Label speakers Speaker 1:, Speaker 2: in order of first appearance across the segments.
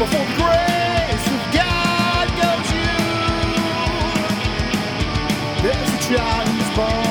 Speaker 1: before the grace of God goes you. There's a child who's born.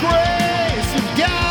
Speaker 1: grace of God.